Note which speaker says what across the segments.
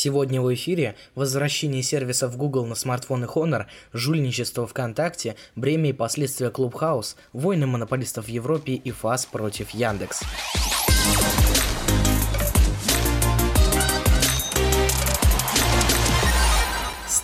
Speaker 1: Сегодня в эфире возвращение сервисов Google на смартфоны Honor, жульничество ВКонтакте, бремя и последствия Clubhouse, войны монополистов в Европе и ФАС против Яндекс.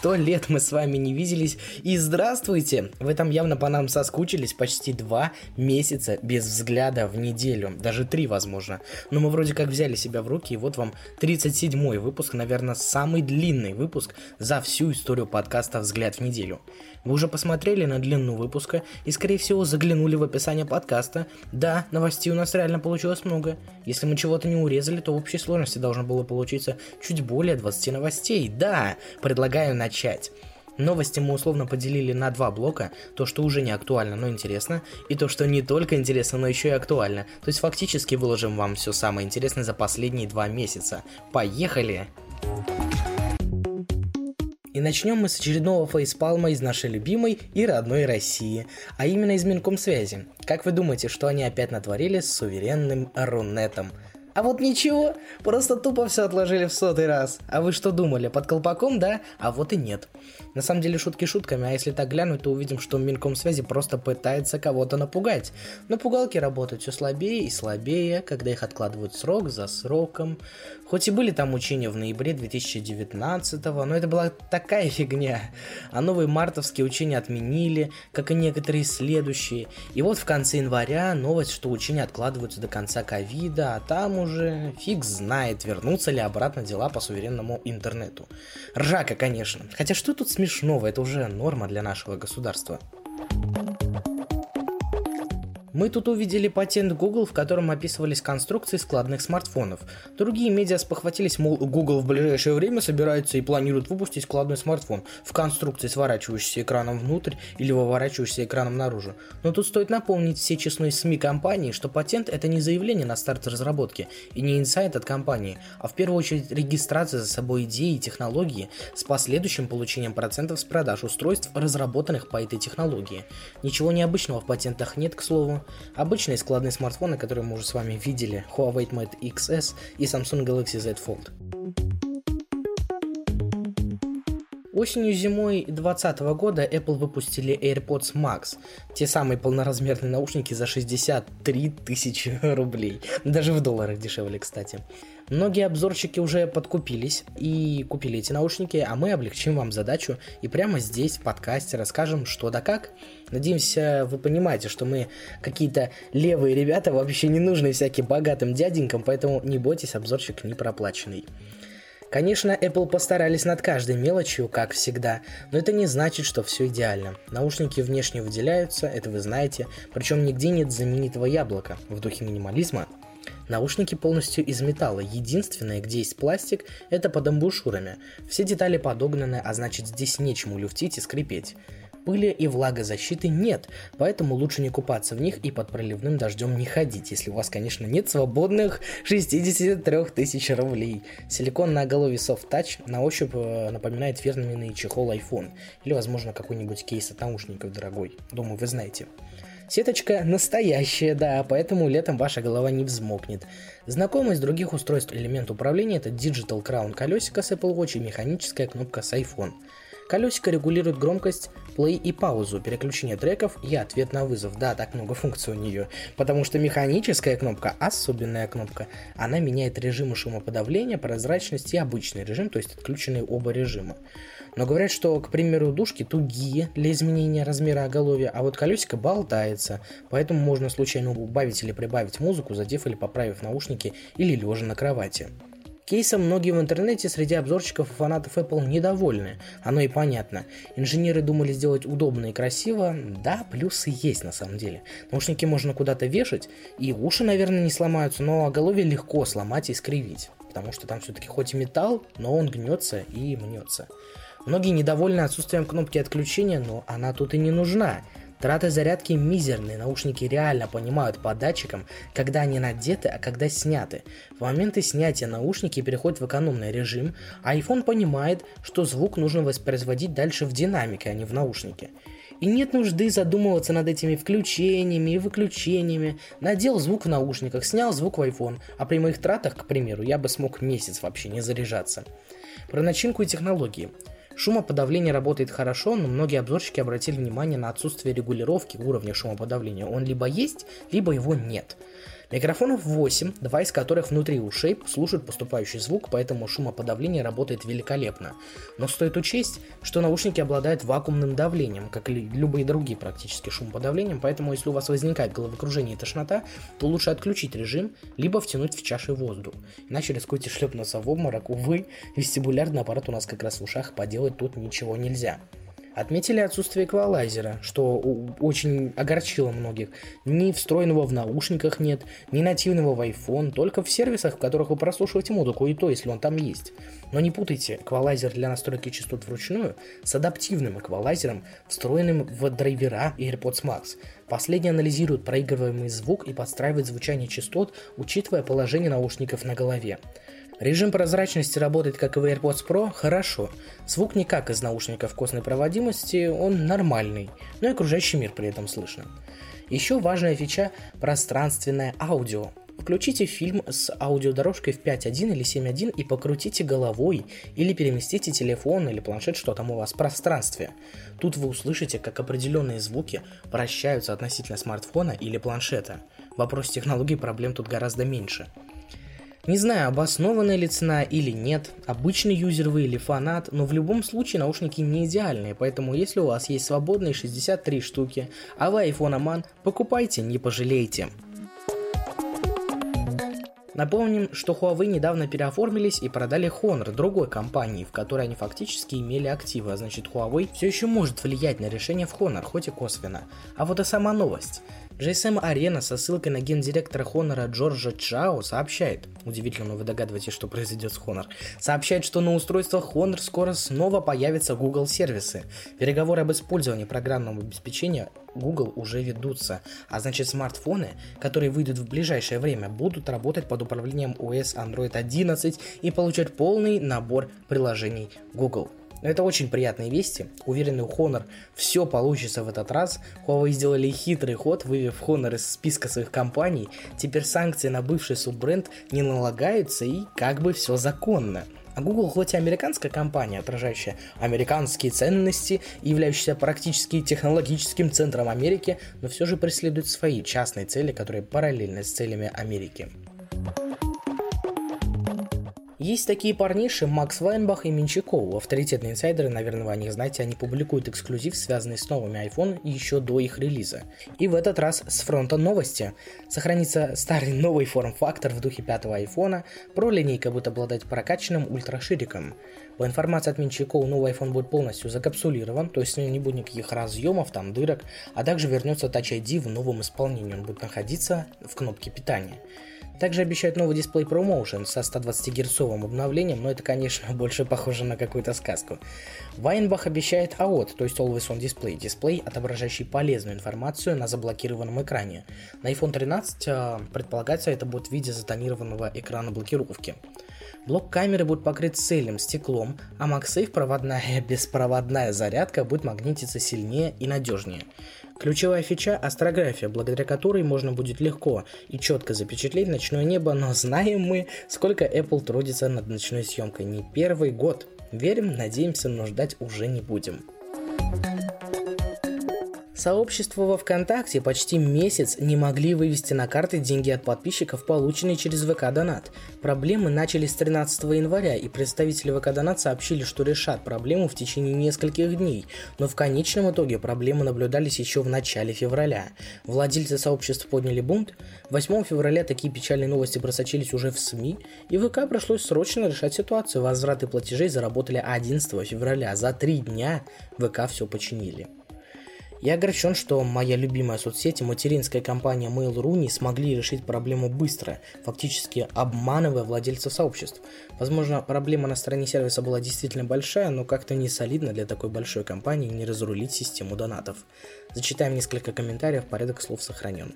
Speaker 1: Сто лет мы с вами не виделись. И здравствуйте! Вы там явно по нам соскучились почти два месяца без взгляда в неделю. Даже три, возможно. Но мы вроде как взяли себя в руки, и вот вам 37-й выпуск, наверное, самый длинный выпуск за всю историю подкаста «Взгляд в неделю». Вы уже посмотрели на длину выпуска и, скорее всего, заглянули в описание подкаста. Да, новостей у нас реально получилось много. Если мы чего-то не урезали, то в общей сложности должно было получиться чуть более 20 новостей. Да, предлагаю начать. Новости мы условно поделили на два блока, то, что уже не актуально, но интересно, и то, что не только интересно, но еще и актуально. То есть фактически выложим вам все самое интересное за последние два месяца. Поехали! И начнем мы с очередного фейспалма из нашей любимой и родной России, а именно из Минкомсвязи. Как вы думаете, что они опять натворили с суверенным Рунетом? А вот ничего, просто тупо все отложили в сотый раз. А вы что думали, под колпаком, да? А вот и нет. На самом деле шутки шутками, а если так глянуть, то увидим, что Минкомсвязи просто пытается кого-то напугать. Но пугалки работают все слабее и слабее, когда их откладывают срок за сроком. Хоть и были там учения в ноябре 2019, но это была такая фигня. А новые мартовские учения отменили, как и некоторые следующие. И вот в конце января новость, что учения откладываются до конца ковида, а там уже фиг знает, вернутся ли обратно дела по суверенному интернету. Ржака, конечно. Хотя что тут смешного, это уже норма для нашего государства. Мы тут увидели патент Google, в котором описывались конструкции складных смартфонов. Другие медиа спохватились, мол, Google в ближайшее время собирается и планирует выпустить складной смартфон в конструкции, сворачивающейся экраном внутрь или выворачивающейся экраном наружу. Но тут стоит напомнить все честные СМИ компании, что патент это не заявление на старт разработки и не инсайт от компании, а в первую очередь регистрация за собой идеи и технологии с последующим получением процентов с продаж устройств, разработанных по этой технологии. Ничего необычного в патентах нет, к слову. Обычные складные смартфоны, которые мы уже с вами видели, Huawei Mate XS и Samsung Galaxy Z Fold. Осенью-зимой 2020 года Apple выпустили AirPods Max, те самые полноразмерные наушники за 63 тысячи рублей. Даже в долларах дешевле, кстати. Многие обзорщики уже подкупились и купили эти наушники, а мы облегчим вам задачу и прямо здесь в подкасте расскажем, что да как. Надеемся, вы понимаете, что мы какие-то левые ребята, вообще не нужны всяким богатым дяденькам, поэтому не бойтесь, обзорщик не проплаченный. Конечно, Apple постарались над каждой мелочью, как всегда, но это не значит, что все идеально. Наушники внешне выделяются, это вы знаете, причем нигде нет знаменитого яблока в духе минимализма. Наушники полностью из металла. Единственное, где есть пластик, это под амбушюрами. Все детали подогнаны, а значит здесь нечему люфтить и скрипеть. Пыли и влагозащиты нет, поэтому лучше не купаться в них и под проливным дождем не ходить, если у вас, конечно, нет свободных 63 тысяч рублей. Силикон на голове Soft Touch на ощупь э, напоминает фирменный чехол iPhone или, возможно, какой-нибудь кейс от наушников дорогой. Думаю, вы знаете. Сеточка настоящая, да, поэтому летом ваша голова не взмокнет. Знакомый из других устройств элемент управления это Digital Crown колесико с Apple Watch и механическая кнопка с iPhone. Колесико регулирует громкость, плей и паузу, переключение треков и ответ на вызов. Да, так много функций у нее. Потому что механическая кнопка, особенная кнопка, она меняет режимы шумоподавления, прозрачность и обычный режим, то есть отключенные оба режима. Но говорят, что, к примеру, дужки тугие для изменения размера оголовья, а вот колесико болтается, поэтому можно случайно убавить или прибавить музыку, задев или поправив наушники или лежа на кровати. Кейсом многие в интернете среди обзорщиков и фанатов Apple недовольны. Оно и понятно. Инженеры думали сделать удобно и красиво. Да, плюсы есть на самом деле. Наушники можно куда-то вешать, и уши, наверное, не сломаются, но оголовье легко сломать и искривить. Потому что там все-таки хоть и металл, но он гнется и мнется. Многие недовольны отсутствием кнопки отключения, но она тут и не нужна. Траты зарядки мизерные, наушники реально понимают по датчикам, когда они надеты, а когда сняты. В моменты снятия наушники переходят в экономный режим, а iPhone понимает, что звук нужно воспроизводить дальше в динамике, а не в наушнике. И нет нужды задумываться над этими включениями и выключениями. Надел звук в наушниках, снял звук в iPhone, а при моих тратах, к примеру, я бы смог месяц вообще не заряжаться. Про начинку и технологии. Шумоподавление работает хорошо, но многие обзорщики обратили внимание на отсутствие регулировки уровня шумоподавления. Он либо есть, либо его нет. Микрофонов 8, два из которых внутри ушей слушают поступающий звук, поэтому шумоподавление работает великолепно. Но стоит учесть, что наушники обладают вакуумным давлением, как и любые другие практически шумоподавлением, поэтому если у вас возникает головокружение и тошнота, то лучше отключить режим, либо втянуть в чаши воздух. Иначе рискуете шлепнуться в обморок, увы, вестибулярный аппарат у нас как раз в ушах, поделать тут ничего нельзя. Отметили отсутствие эквалайзера, что очень огорчило многих. Ни встроенного в наушниках нет, ни нативного в iPhone, только в сервисах, в которых вы прослушиваете музыку, и то, если он там есть. Но не путайте эквалайзер для настройки частот вручную с адаптивным эквалайзером, встроенным в драйвера AirPods Max. Последний анализирует проигрываемый звук и подстраивает звучание частот, учитывая положение наушников на голове. Режим прозрачности работает как и в AirPods Pro хорошо. Звук не как из наушников костной проводимости, он нормальный, но и окружающий мир при этом слышно. Еще важная фича – пространственное аудио. Включите фильм с аудиодорожкой в 5.1 или 7.1 и покрутите головой или переместите телефон или планшет, что там у вас в пространстве. Тут вы услышите, как определенные звуки вращаются относительно смартфона или планшета. В вопросе технологий проблем тут гораздо меньше – не знаю, обоснованная ли цена или нет, обычный юзер вы или фанат, но в любом случае наушники не идеальные, поэтому если у вас есть свободные 63 штуки, а вы iPhone Amman, покупайте, не пожалеете. Напомним, что Huawei недавно переоформились и продали Honor другой компании, в которой они фактически имели активы, а значит Huawei все еще может влиять на решение в Honor, хоть и косвенно. А вот и сама новость. GSM Arena со ссылкой на гендиректора Honor Джорджа Чао сообщает, удивительно, но вы догадываетесь, что произойдет с Honor, сообщает, что на устройствах Honor скоро снова появятся Google сервисы. Переговоры об использовании программного обеспечения Google уже ведутся, а значит смартфоны, которые выйдут в ближайшее время, будут работать под управлением OS Android 11 и получать полный набор приложений Google. Это очень приятные вести. Уверенный у Honor все получится в этот раз. Huawei сделали хитрый ход, вывев Honor из списка своих компаний. Теперь санкции на бывший суббренд не налагаются и как бы все законно. А Google хоть и американская компания, отражающая американские ценности и являющаяся практически технологическим центром Америки, но все же преследует свои частные цели, которые параллельны с целями Америки. Есть такие парниши, Макс Вайнбах и Менчаков. Авторитетные инсайдеры, наверное, вы о них знаете, они публикуют эксклюзив, связанный с новыми iPhone еще до их релиза. И в этот раз с фронта новости. Сохранится старый новый форм-фактор в духе пятого iPhone, про линейка будет обладать прокачанным ультрашириком. По информации от Менчакова, новый iPhone будет полностью закапсулирован, то есть не будет никаких разъемов, там дырок, а также вернется Touch ID в новом исполнении, он будет находиться в кнопке питания. Также обещают новый дисплей ProMotion со 120 герцовым обновлением, но это, конечно, больше похоже на какую-то сказку. Вайнбах обещает AOT, то есть Always On Display, дисплей, отображающий полезную информацию на заблокированном экране. На iPhone 13 а, предполагается это будет в виде затонированного экрана блокировки. Блок камеры будет покрыт цельным стеклом, а MagSafe проводная беспроводная зарядка будет магнититься сильнее и надежнее. Ключевая фича – астрография, благодаря которой можно будет легко и четко запечатлеть ночное небо, но знаем мы, сколько Apple трудится над ночной съемкой не первый год. Верим, надеемся, но ждать уже не будем. Сообщество во ВКонтакте почти месяц не могли вывести на карты деньги от подписчиков, полученные через ВК Донат. Проблемы начались с 13 января, и представители ВК Донат сообщили, что решат проблему в течение нескольких дней, но в конечном итоге проблемы наблюдались еще в начале февраля. Владельцы сообществ подняли бунт, 8 февраля такие печальные новости просочились уже в СМИ, и ВК пришлось срочно решать ситуацию. Возвраты платежей заработали 11 февраля, за три дня ВК все починили. Я огорчен, что моя любимая соцсеть и материнская компания Mail.ru не смогли решить проблему быстро, фактически обманывая владельцев сообществ. Возможно, проблема на стороне сервиса была действительно большая, но как-то не солидно для такой большой компании не разрулить систему донатов. Зачитаем несколько комментариев, порядок слов сохранен.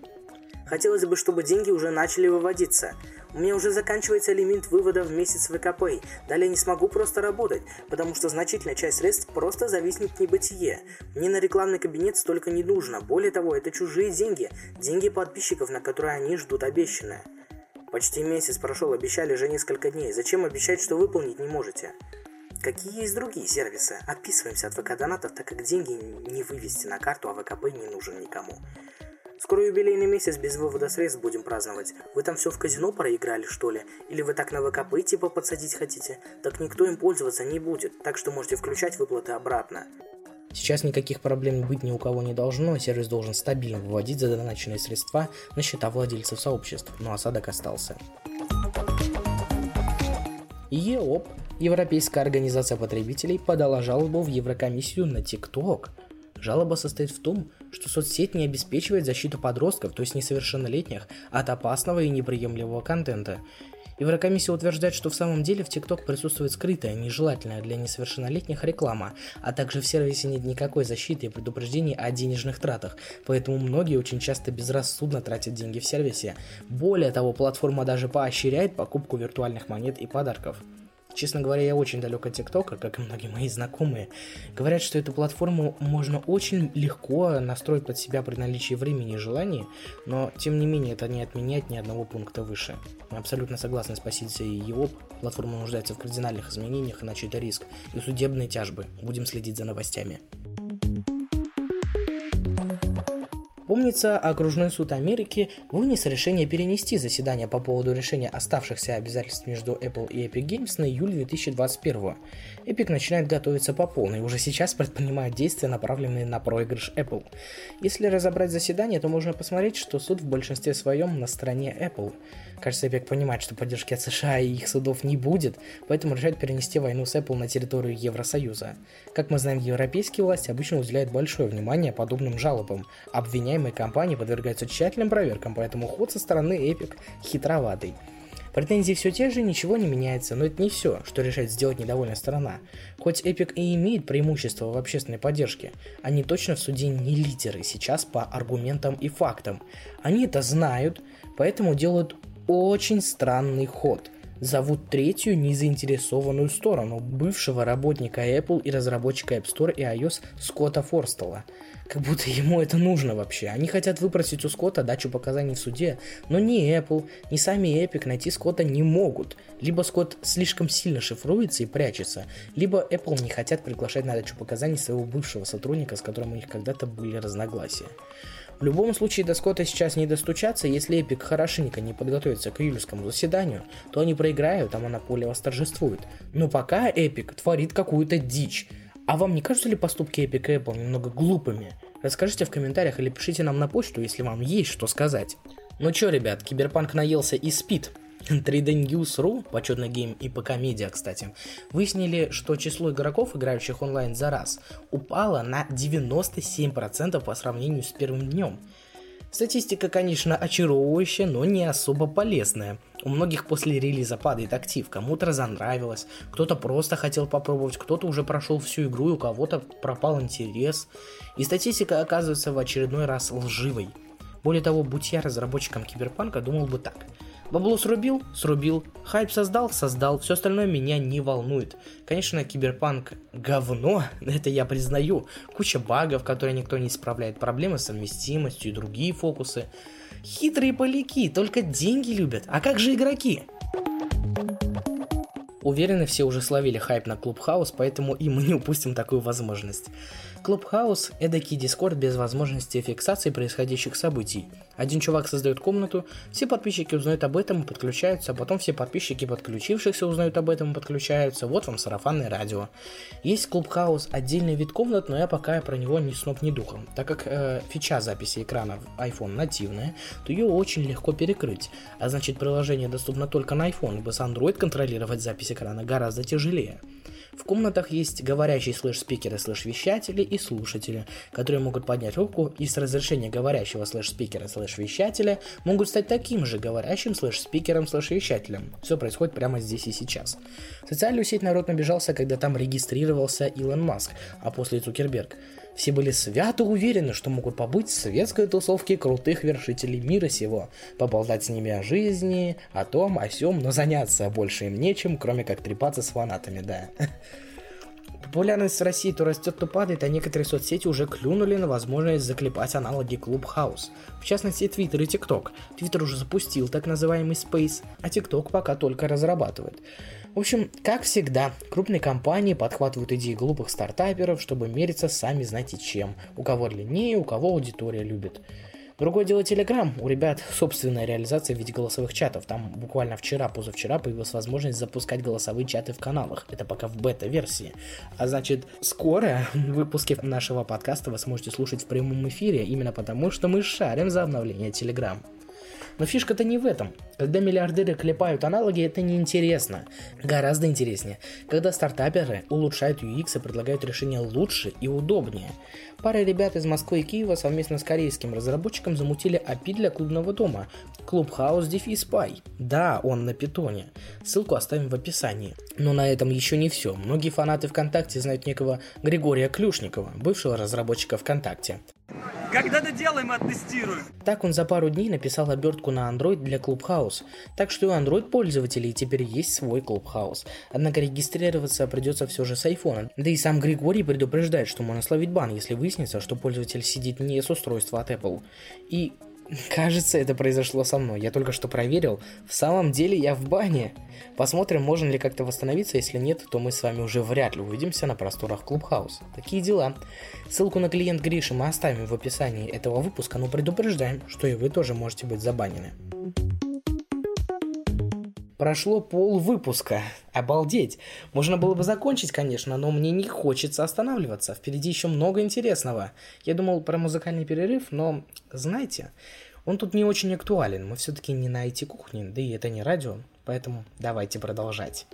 Speaker 2: Хотелось бы, чтобы деньги уже начали выводиться. У меня уже заканчивается лимит вывода в месяц ВКП. Далее не смогу просто работать, потому что значительная часть средств просто зависнет в небытие. Мне на рекламный кабинет столько не нужно. Более того, это чужие деньги. Деньги подписчиков, на которые они ждут обещанное. Почти месяц прошел, обещали уже несколько дней. Зачем обещать, что выполнить не можете? Какие есть другие сервисы? Отписываемся от ВК-донатов, так как деньги не вывести на карту, а ВКП не нужен никому. Скоро юбилейный месяц без вывода средств будем праздновать. Вы там все в казино проиграли, что ли? Или вы так на ВКП типа подсадить хотите? Так никто им пользоваться не будет, так что можете включать выплаты обратно.
Speaker 1: Сейчас никаких проблем быть ни у кого не должно, сервис должен стабильно выводить задоначенные средства на счета владельцев сообществ, но осадок остался. ЕОП, Европейская организация потребителей, подала жалобу в Еврокомиссию на ТикТок. Жалоба состоит в том, что соцсеть не обеспечивает защиту подростков, то есть несовершеннолетних, от опасного и неприемлемого контента. Еврокомиссия утверждает, что в самом деле в ТикТок присутствует скрытая, нежелательная для несовершеннолетних реклама, а также в сервисе нет никакой защиты и предупреждений о денежных тратах, поэтому многие очень часто безрассудно тратят деньги в сервисе. Более того, платформа даже поощряет покупку виртуальных монет и подарков. Честно говоря, я очень далек от ТикТока, как и многие мои знакомые. Говорят, что эту платформу можно очень легко настроить под себя при наличии времени и желания, но тем не менее это не отменяет ни одного пункта выше. Абсолютно согласны с позицией ЕОП. Платформа нуждается в кардинальных изменениях, иначе это риск. И судебные тяжбы. Будем следить за новостями. Помнится, окружной суд Америки вынес решение перенести заседание по поводу решения оставшихся обязательств между Apple и Epic Games на июль 2021. Epic начинает готовиться по полной, уже сейчас предпринимает действия, направленные на проигрыш Apple. Если разобрать заседание, то можно посмотреть, что суд в большинстве своем на стороне Apple. Кажется, Epic понимает, что поддержки от США и их судов не будет, поэтому решает перенести войну с Apple на территорию Евросоюза. Как мы знаем, европейские власти обычно уделяют большое внимание подобным жалобам, обвиняя обвиняемые компании подвергаются тщательным проверкам, поэтому ход со стороны Epic хитроватый. Претензии все те же, ничего не меняется, но это не все, что решает сделать недовольная сторона. Хоть Epic и имеет преимущество в общественной поддержке, они точно в суде не лидеры сейчас по аргументам и фактам. Они это знают, поэтому делают очень странный ход – зовут третью незаинтересованную сторону, бывшего работника Apple и разработчика App Store и iOS Скотта Форстелла. Как будто ему это нужно вообще. Они хотят выпросить у Скотта дачу показаний в суде, но ни Apple, ни сами Epic найти Скотта не могут. Либо Скотт слишком сильно шифруется и прячется, либо Apple не хотят приглашать на дачу показаний своего бывшего сотрудника, с которым у них когда-то были разногласия. В любом случае до Скотта сейчас не достучаться, если Эпик хорошенько не подготовится к июльскому заседанию, то они проиграют, а монополия восторжествует. Но пока Эпик творит какую-то дичь. А вам не кажутся ли поступки Epic и Apple немного глупыми? Расскажите в комментариях или пишите нам на почту, если вам есть что сказать. Ну чё, ребят, Киберпанк наелся и спит. 3DNews.ru, почетный гейм и ПК медиа, кстати, выяснили, что число игроков, играющих онлайн за раз, упало на 97% по сравнению с первым днем. Статистика, конечно, очаровывающая, но не особо полезная. У многих после релиза падает актив, кому-то разонравилось, кто-то просто хотел попробовать, кто-то уже прошел всю игру, и у кого-то пропал интерес. И статистика оказывается в очередной раз лживой. Более того, будь я разработчиком Киберпанка, думал бы так – Бабло срубил? Срубил. Хайп создал? Создал. Все остальное меня не волнует. Конечно, киберпанк говно, это я признаю. Куча багов, которые никто не исправляет. Проблемы с совместимостью и другие фокусы. Хитрые поляки, только деньги любят. А как же игроки? Уверены, все уже словили хайп на Clubhouse, поэтому и мы не упустим такую возможность. Clubhouse – эдакий Discord без возможности фиксации происходящих событий. Один чувак создает комнату, все подписчики узнают об этом и подключаются, а потом все подписчики подключившихся узнают об этом и подключаются. Вот вам сарафанное радио. Есть Clubhouse – отдельный вид комнат, но я пока про него ни сном ни духом. Так как э, фича записи экрана в iPhone нативная, то ее очень легко перекрыть. А значит приложение доступно только на iPhone, ибо с Android контролировать запись экрана гораздо тяжелее. В комнатах есть говорящие слэш-спикеры, слэш-вещатели и слушатели, которые могут поднять руку и с разрешения говорящего слэш-спикера, слэш-вещателя могут стать таким же говорящим слэш-спикером, слэш-вещателем. Все происходит прямо здесь и сейчас. Социальную сеть народ набежался, когда там регистрировался Илон Маск, а после Цукерберг. Все были свято уверены, что могут побыть в светской тусовке крутых вершителей мира сего, поболтать с ними о жизни, о том, о сем, но заняться больше им нечем, кроме как трепаться с фанатами, да. Популярность России то растет, то падает, а некоторые соцсети уже клюнули на возможность заклепать аналоги Clubhouse. В частности, Twitter и TikTok. Twitter уже запустил так называемый Space, а TikTok пока только разрабатывает. В общем, как всегда, крупные компании подхватывают идеи глупых стартаперов, чтобы мериться сами знаете чем. У кого длиннее, у кого аудитория любит. Другое дело Telegram. У ребят собственная реализация в виде голосовых чатов. Там буквально вчера, позавчера появилась возможность запускать голосовые чаты в каналах. Это пока в бета-версии. А значит, скоро выпуски нашего подкаста вы сможете слушать в прямом эфире, именно потому, что мы шарим за обновление Telegram. Но фишка-то не в этом. Когда миллиардеры клепают аналоги, это неинтересно. Гораздо интереснее, когда стартаперы улучшают UX и предлагают решения лучше и удобнее. Пара ребят из Москвы и Киева совместно с корейским разработчиком замутили API для клубного дома. Clubhouse Defis Py. Да, он на питоне. Ссылку оставим в описании. Но на этом еще не все. Многие фанаты ВКонтакте знают некого Григория Клюшникова, бывшего разработчика ВКонтакте.
Speaker 3: Когда доделаем, оттестируем.
Speaker 1: Так он за пару дней написал обертку на Android для Clubhouse. Так что у Android пользователей теперь есть свой Clubhouse. Однако регистрироваться придется все же с iPhone. Да и сам Григорий предупреждает, что можно словить бан, если выяснится, что пользователь сидит не с устройства от Apple. И Кажется, это произошло со мной. Я только что проверил. В самом деле я в бане. Посмотрим, можно ли как-то восстановиться. Если нет, то мы с вами уже вряд ли увидимся на просторах Clubhouse. Такие дела. Ссылку на клиент Гриши мы оставим в описании этого выпуска, но предупреждаем, что и вы тоже можете быть забанены. Прошло пол выпуска. Обалдеть. Можно было бы закончить, конечно, но мне не хочется останавливаться. Впереди еще много интересного. Я думал про музыкальный перерыв, но, знаете, он тут не очень актуален. Мы все-таки не на IT-кухне, да и это не радио. Поэтому давайте продолжать.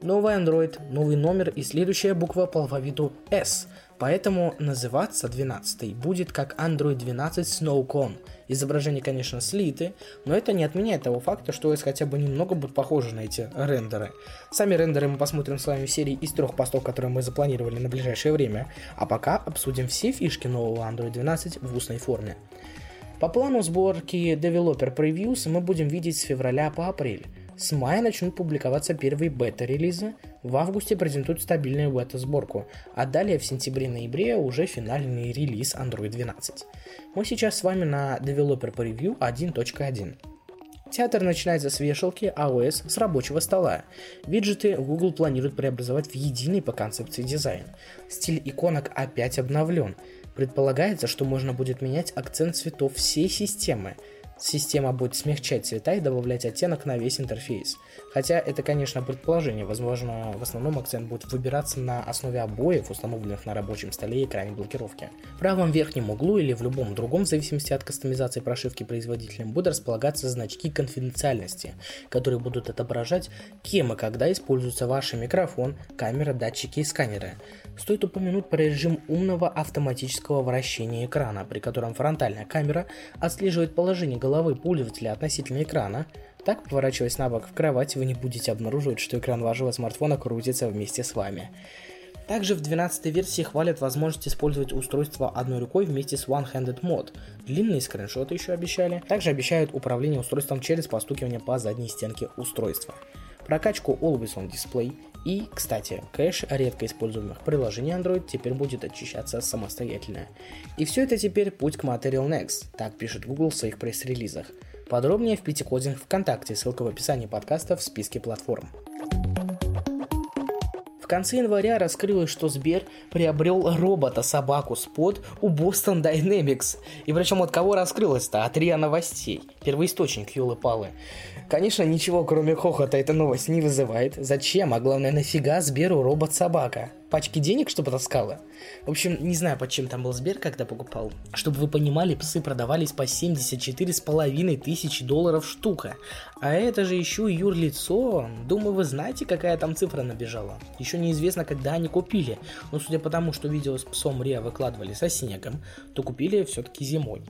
Speaker 1: Новый Android, новый номер и следующая буква по алфавиту S. Поэтому называться 12 будет как Android 12 SnowCon – Изображения, конечно, слиты, но это не отменяет того факта, что OS хотя бы немного будет похожи на эти рендеры. Сами рендеры мы посмотрим с вами в серии из трех постов, которые мы запланировали на ближайшее время, а пока обсудим все фишки нового Android 12 в устной форме. По плану сборки Developer Previews мы будем видеть с февраля по апрель. С мая начнут публиковаться первые бета-релизы, в августе презентуют стабильную бета-сборку, а далее в сентябре-ноябре уже финальный релиз Android 12. Мы сейчас с вами на Developer Preview 1.1. Театр начинается с вешалки iOS с рабочего стола. Виджеты Google планирует преобразовать в единый по концепции дизайн. Стиль иконок опять обновлен. Предполагается, что можно будет менять акцент цветов всей системы – Система будет смягчать цвета и добавлять оттенок на весь интерфейс. Хотя это, конечно, предположение. Возможно, в основном акцент будет выбираться на основе обоев, установленных на рабочем столе и экране блокировки. В правом верхнем углу или в любом другом, в зависимости от кастомизации прошивки производителем, будут располагаться значки конфиденциальности, которые будут отображать, кем и когда используется ваш микрофон, камера, датчики и сканеры. Стоит упомянуть про режим умного автоматического вращения экрана, при котором фронтальная камера отслеживает положение головы пользователя относительно экрана. Так, поворачиваясь на бок в кровати, вы не будете обнаруживать, что экран вашего смартфона крутится вместе с вами. Также в 12 версии хвалят возможность использовать устройство одной рукой вместе с One-Handed Mode. Длинные скриншоты еще обещали. Также обещают управление устройством через постукивание по задней стенке устройства. Прокачку Always On Display, и, кстати, кэш редко используемых приложений Android теперь будет очищаться самостоятельно. И все это теперь путь к Material Next, так пишет Google в своих пресс-релизах. Подробнее в Питикодинг ВКонтакте, ссылка в описании подкаста в списке платформ. В конце января раскрылось, что Сбер приобрел робота-собаку Спот у Boston Dynamics. И причем от кого раскрылось-то? От РИА Новостей. Первоисточник, юлы-палы. Конечно, ничего кроме хохота эта новость не вызывает. Зачем? А главное, нафига Сберу робот-собака? Пачки денег, чтобы таскала? В общем, не знаю, под чем там был Сбер, когда покупал. Чтобы вы понимали, псы продавались по 74,5 тысячи долларов штука. А это же еще юрлицо. Думаю, вы знаете, какая там цифра набежала. Еще неизвестно, когда они купили. Но судя по тому, что видео с псом Риа выкладывали со снегом, то купили все-таки зимой.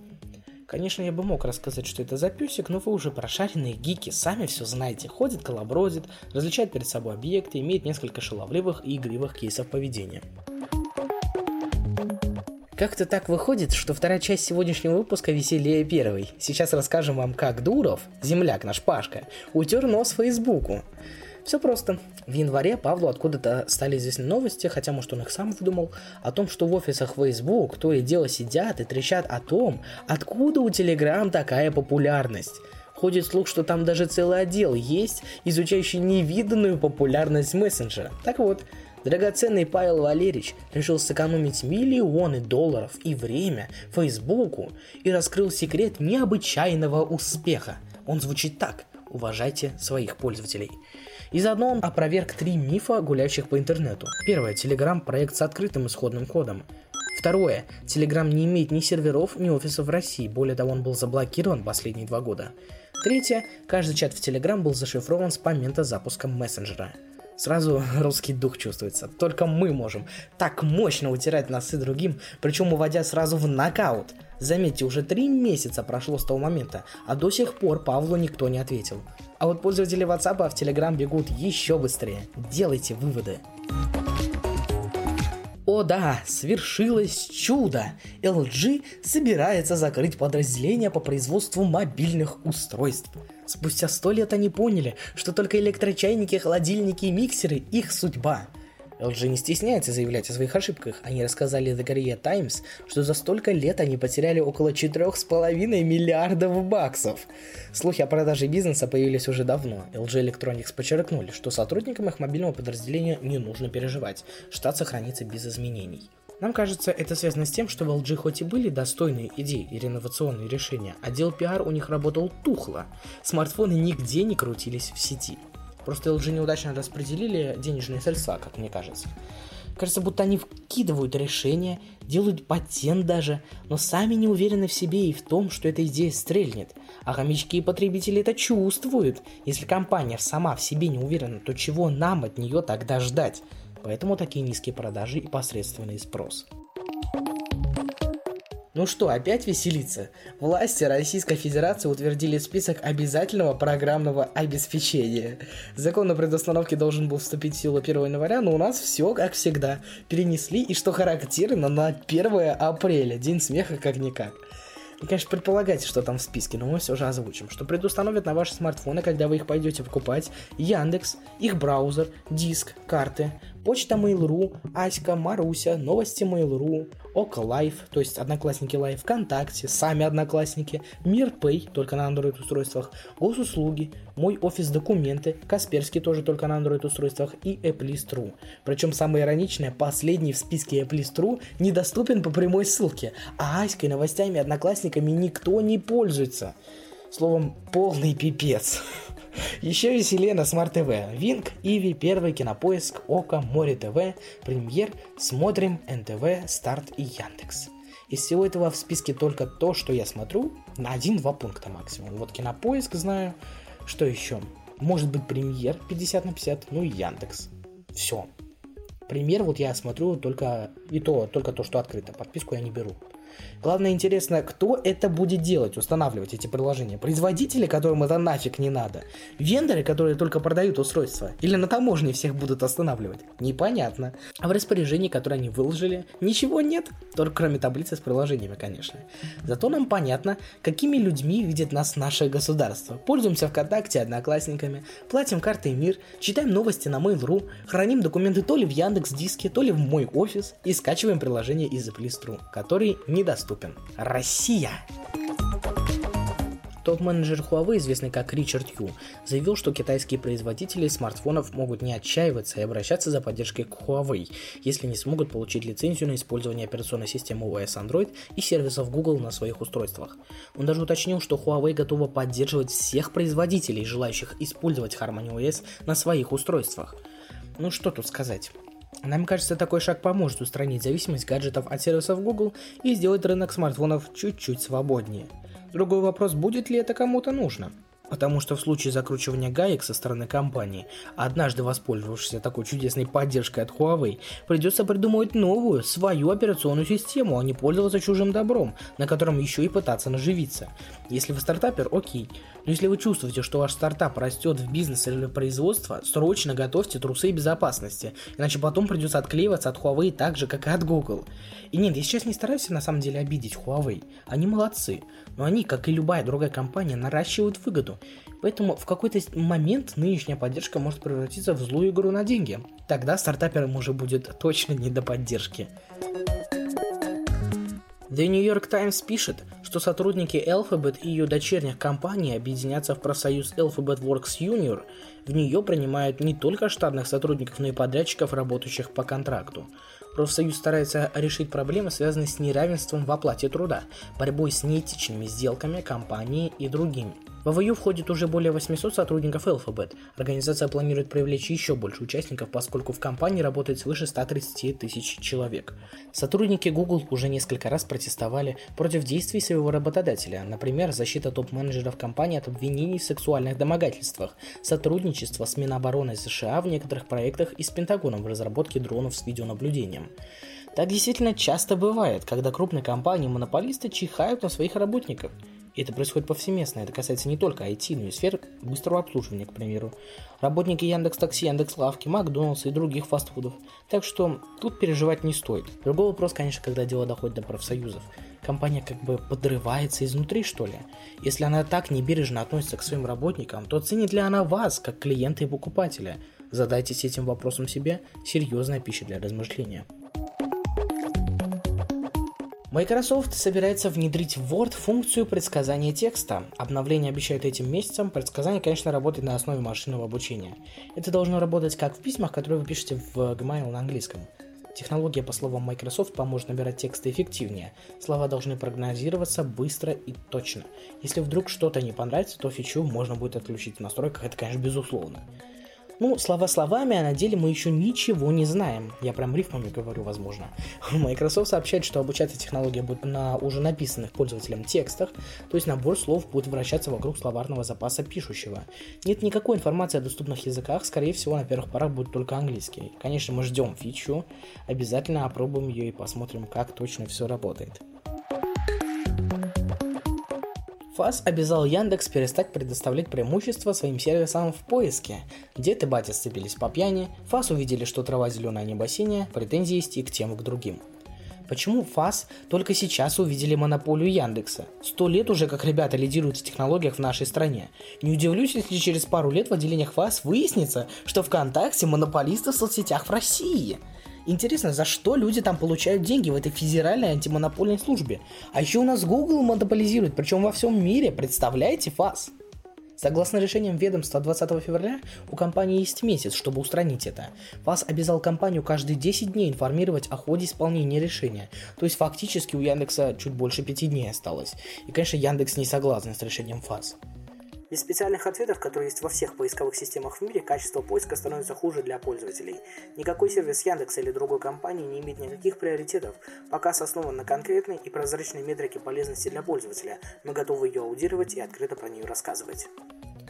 Speaker 1: Конечно, я бы мог рассказать, что это за песик, но вы уже прошаренные гики, сами все знаете. Ходит, колобродит, различает перед собой объекты, имеет несколько шаловливых и игривых кейсов поведения. Как-то так выходит, что вторая часть сегодняшнего выпуска веселее первой. Сейчас расскажем вам, как Дуров, земляк наш Пашка, утер нос Фейсбуку. Все просто. В январе Павлу откуда-то стали известны новости, хотя, может, он их сам выдумал, о том, что в офисах Facebook то и дело сидят и трещат о том, откуда у Telegram такая популярность. Ходит слух, что там даже целый отдел есть, изучающий невиданную популярность мессенджера. Так вот, драгоценный Павел Валерьевич решил сэкономить миллионы долларов и время Фейсбуку и раскрыл секрет необычайного успеха. Он звучит так. Уважайте своих пользователей. И заодно он опроверг три мифа, гуляющих по интернету. Первое. Telegram проект с открытым исходным кодом. Второе. Telegram не имеет ни серверов, ни офисов в России. Более того, он был заблокирован последние два года. Третье. Каждый чат в Telegram был зашифрован с момента запуска мессенджера. Сразу русский дух чувствуется. Только мы можем так мощно утирать носы другим, причем уводя сразу в нокаут. Заметьте, уже три месяца прошло с того момента, а до сих пор Павлу никто не ответил. А вот пользователи WhatsApp в Telegram бегут еще быстрее. Делайте выводы. О да, свершилось чудо! LG собирается закрыть подразделение по производству мобильных устройств. Спустя сто лет они поняли, что только электрочайники, холодильники и миксеры – их судьба. LG не стесняется заявлять о своих ошибках. Они рассказали The Korea Times, что за столько лет они потеряли около 4,5 миллиардов баксов. Слухи о продаже бизнеса появились уже давно. LG Electronics подчеркнули, что сотрудникам их мобильного подразделения не нужно переживать. Штат сохранится без изменений. Нам кажется, это связано с тем, что в LG хоть и были достойные идеи и реновационные решения, отдел пиар у них работал тухло. Смартфоны нигде не крутились в сети. Просто LG неудачно распределили денежные средства, как мне кажется. Кажется, будто они вкидывают решения, делают патент даже, но сами не уверены в себе и в том, что эта идея стрельнет. А хомячки и потребители это чувствуют. Если компания сама в себе не уверена, то чего нам от нее тогда ждать? Поэтому такие низкие продажи и посредственный спрос. Ну что, опять веселиться? Власти Российской Федерации утвердили список обязательного программного обеспечения. Закон о предустановке должен был вступить в силу 1 января, но у нас все, как всегда, перенесли, и что характерно, на 1 апреля, день смеха как-никак. И, конечно, предполагайте, что там в списке, но мы все же озвучим, что предустановят на ваши смартфоны, когда вы их пойдете покупать, Яндекс, их браузер, диск, карты, почта Mail.ru, Аська, Маруся, новости Mail.ru, OK Live, то есть Одноклассники Live, ВКонтакте, сами Одноклассники, Мир Pay, только на Android устройствах, госуслуги, Мой офис документы, Касперский тоже только на Android устройствах и Applist.ru. Причем самое ироничное, последний в списке Applist.ru недоступен по прямой ссылке, а Аськой, новостями, Одноклассниками никто не пользуется. Словом, полный пипец. Еще веселее на Smart TV. Wink, Иви, Первый, Кинопоиск, OK, More TV, Premier, Смотрим, НТВ, Старт и Яндекс. Из всего этого в списке только то, что я смотрю, на один-два пункта максимум. Вот Кинопоиск знаю, что еще? Может быть Премьер 50 на 50, ну и Яндекс. Все. Премьер вот я смотрю только и то, только то, что открыто. Подписку я не беру. Главное интересно, кто это будет делать, устанавливать эти приложения. Производители, которым это нафиг не надо. Вендоры, которые только продают устройства. Или на таможне всех будут останавливать. Непонятно. А в распоряжении, которое они выложили, ничего нет. Только кроме таблицы с приложениями, конечно. Зато нам понятно, какими людьми видит нас наше государство. Пользуемся ВКонтакте, Одноклассниками, платим картой МИР, читаем новости на Mail.ru, храним документы то ли в Яндекс Диске, то ли в мой офис и скачиваем приложение из Apple который недоступен доступен. Россия! Топ-менеджер Huawei, известный как Ричард Ю, заявил, что китайские производители смартфонов могут не отчаиваться и обращаться за поддержкой к Huawei, если не смогут получить лицензию на использование операционной системы OS Android и сервисов Google на своих устройствах. Он даже уточнил, что Huawei готова поддерживать всех производителей, желающих использовать Harmony OS на своих устройствах. Ну что тут сказать. Нам кажется, такой шаг поможет устранить зависимость гаджетов от сервисов Google и сделать рынок смартфонов чуть-чуть свободнее. Другой вопрос, будет ли это кому-то нужно. Потому что в случае закручивания гаек со стороны компании, однажды воспользовавшись такой чудесной поддержкой от Huawei, придется придумывать новую, свою операционную систему, а не пользоваться чужим добром, на котором еще и пытаться наживиться. Если вы стартапер, окей. Но если вы чувствуете, что ваш стартап растет в бизнес или производство, срочно готовьте трусы безопасности, иначе потом придется отклеиваться от Huawei так же, как и от Google. И нет, я сейчас не стараюсь на самом деле обидеть Huawei. Они молодцы. Но они, как и любая другая компания, наращивают выгоду. Поэтому в какой-то момент нынешняя поддержка может превратиться в злую игру на деньги. Тогда стартаперам уже будет точно не до поддержки. The New York Times пишет, что сотрудники Alphabet и ее дочерних компаний объединятся в профсоюз Alphabet Works Junior. В нее принимают не только штатных сотрудников, но и подрядчиков, работающих по контракту. Профсоюз старается решить проблемы, связанные с неравенством в оплате труда, борьбой с неэтичными сделками компании и другими. В АВЮ входит уже более 800 сотрудников Alphabet. Организация планирует привлечь еще больше участников, поскольку в компании работает свыше 130 тысяч человек. Сотрудники Google уже несколько раз протестовали против действий своего работодателя, например, защита топ-менеджеров компании от обвинений в сексуальных домогательствах, сотрудничество с Минобороны США в некоторых проектах и с Пентагоном в разработке дронов с видеонаблюдением. Так действительно часто бывает, когда крупные компании-монополисты чихают на своих работников – и это происходит повсеместно. Это касается не только IT, но и сфер быстрого обслуживания, к примеру. Работники Яндекс Такси, Яндекс Лавки, Макдональдса и других фастфудов. Так что тут переживать не стоит. Другой вопрос, конечно, когда дело доходит до профсоюзов. Компания как бы подрывается изнутри, что ли? Если она так небережно относится к своим работникам, то ценит ли она вас, как клиента и покупателя? Задайтесь этим вопросом себе. Серьезная пища для размышления. Microsoft собирается внедрить в Word функцию предсказания текста. Обновление обещают этим месяцем. Предсказание, конечно, работает на основе машинного обучения. Это должно работать как в письмах, которые вы пишете в Gmail на английском. Технология, по словам Microsoft, поможет набирать тексты эффективнее. Слова должны прогнозироваться быстро и точно. Если вдруг что-то не понравится, то фичу можно будет отключить в настройках, это, конечно, безусловно. Ну, слова словами, а на деле мы еще ничего не знаем. Я прям рифмами говорю, возможно. Microsoft сообщает, что обучаться технология будет на уже написанных пользователям текстах, то есть набор слов будет вращаться вокруг словарного запаса пишущего. Нет никакой информации о доступных языках, скорее всего, на первых порах будет только английский. Конечно, мы ждем фичу, обязательно опробуем ее и посмотрим, как точно все работает. ФАС обязал Яндекс перестать предоставлять преимущество своим сервисам в поиске. Дед и батя сцепились по пьяни, ФАС увидели, что трава зеленая не синяя, претензии есть и к тем, и к другим. Почему ФАС только сейчас увидели монополию Яндекса? Сто лет уже как ребята лидируют в технологиях в нашей стране. Не удивлюсь, если через пару лет в отделениях ФАС выяснится, что ВКонтакте монополисты в соцсетях в России – Интересно, за что люди там получают деньги в этой федеральной антимонопольной службе? А еще у нас Google монополизирует, причем во всем мире, представляете, ФАС? Согласно решениям ведомства 20 февраля, у компании есть месяц, чтобы устранить это. ФАС обязал компанию каждые 10 дней информировать о ходе исполнения решения. То есть фактически у Яндекса чуть больше 5 дней осталось. И, конечно, Яндекс не согласен с решением ФАС.
Speaker 2: Без специальных ответов, которые есть во всех поисковых системах в мире, качество поиска становится хуже для пользователей. Никакой сервис Яндекса или другой компании не имеет никаких приоритетов, пока основан на конкретной и прозрачной метрике полезности для пользователя. Мы готовы ее аудировать и открыто про нее рассказывать.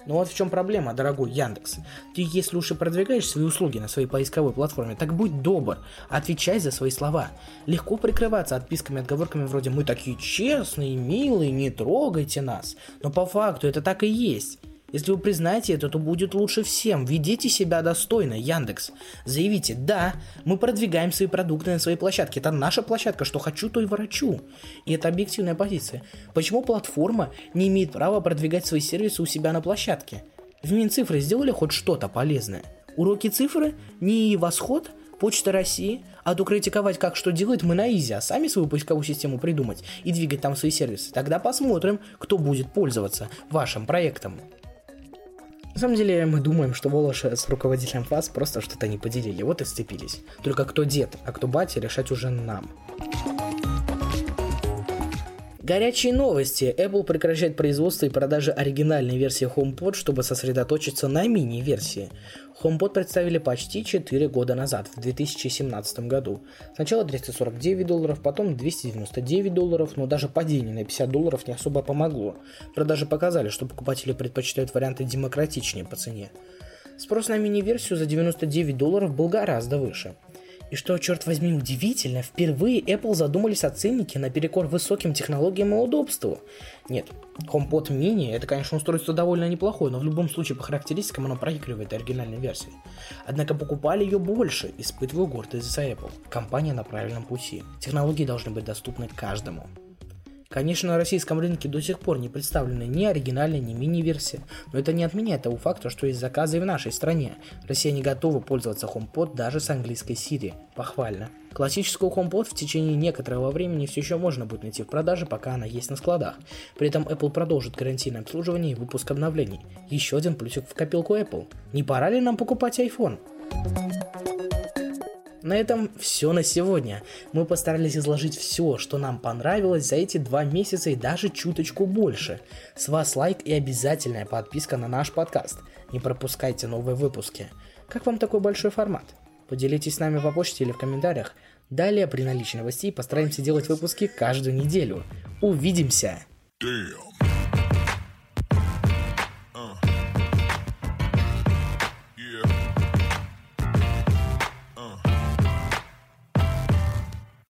Speaker 1: Но вот в чем проблема, дорогой Яндекс. Ты если уж и продвигаешь свои услуги на своей поисковой платформе, так будь добр, отвечай за свои слова. Легко прикрываться отписками, отговорками вроде «мы такие честные, милые, не трогайте нас». Но по факту это так и есть. Если вы признаете это, то будет лучше всем. Ведите себя достойно, Яндекс. Заявите, да, мы продвигаем свои продукты на своей площадке. Это наша площадка, что хочу, то и ворочу. И это объективная позиция. Почему платформа не имеет права продвигать свои сервисы у себя на площадке? В Минцифры сделали хоть что-то полезное? Уроки цифры? Не восход? Почта России? А то критиковать, как что делает, мы на изи, а сами свою поисковую систему придумать и двигать там свои сервисы. Тогда посмотрим, кто будет пользоваться вашим проектом. На самом деле мы думаем, что Волоши с руководителем ФАС просто что-то не поделили, вот и сцепились. Только кто дед, а кто батя, решать уже нам. Горячие новости. Apple прекращает производство и продажи оригинальной версии HomePod, чтобы сосредоточиться на мини-версии. HomePod представили почти 4 года назад, в 2017 году. Сначала 349 долларов, потом 299 долларов, но даже падение на 50 долларов не особо помогло. Продажи показали, что покупатели предпочитают варианты демократичнее по цене. Спрос на мини-версию за 99 долларов был гораздо выше – и что, черт возьми, удивительно, впервые Apple задумались о ценнике наперекор высоким технологиям и удобству. Нет, HomePod Mini это, конечно, устройство довольно неплохое, но в любом случае по характеристикам оно проигрывает оригинальной версии. Однако покупали ее больше, испытывая гордость за Apple. Компания на правильном пути. Технологии должны быть доступны каждому. Конечно, на российском рынке до сих пор не представлены ни оригинальные, ни мини-версии, но это не отменяет того факта, что есть заказы и в нашей стране. Россия не готова пользоваться HomePod даже с английской Siri. Похвально. Классическую HomePod в течение некоторого времени все еще можно будет найти в продаже, пока она есть на складах. При этом Apple продолжит гарантийное обслуживание и выпуск обновлений. Еще один плюсик в копилку Apple. Не пора ли нам покупать iPhone? На этом все на сегодня. Мы постарались изложить все, что нам понравилось за эти два месяца и даже чуточку больше. С вас лайк и обязательная подписка на наш подкаст. Не пропускайте новые выпуски. Как вам такой большой формат? Поделитесь с нами по почте или в комментариях. Далее при наличии новостей постараемся делать выпуски каждую неделю. Увидимся! Damn.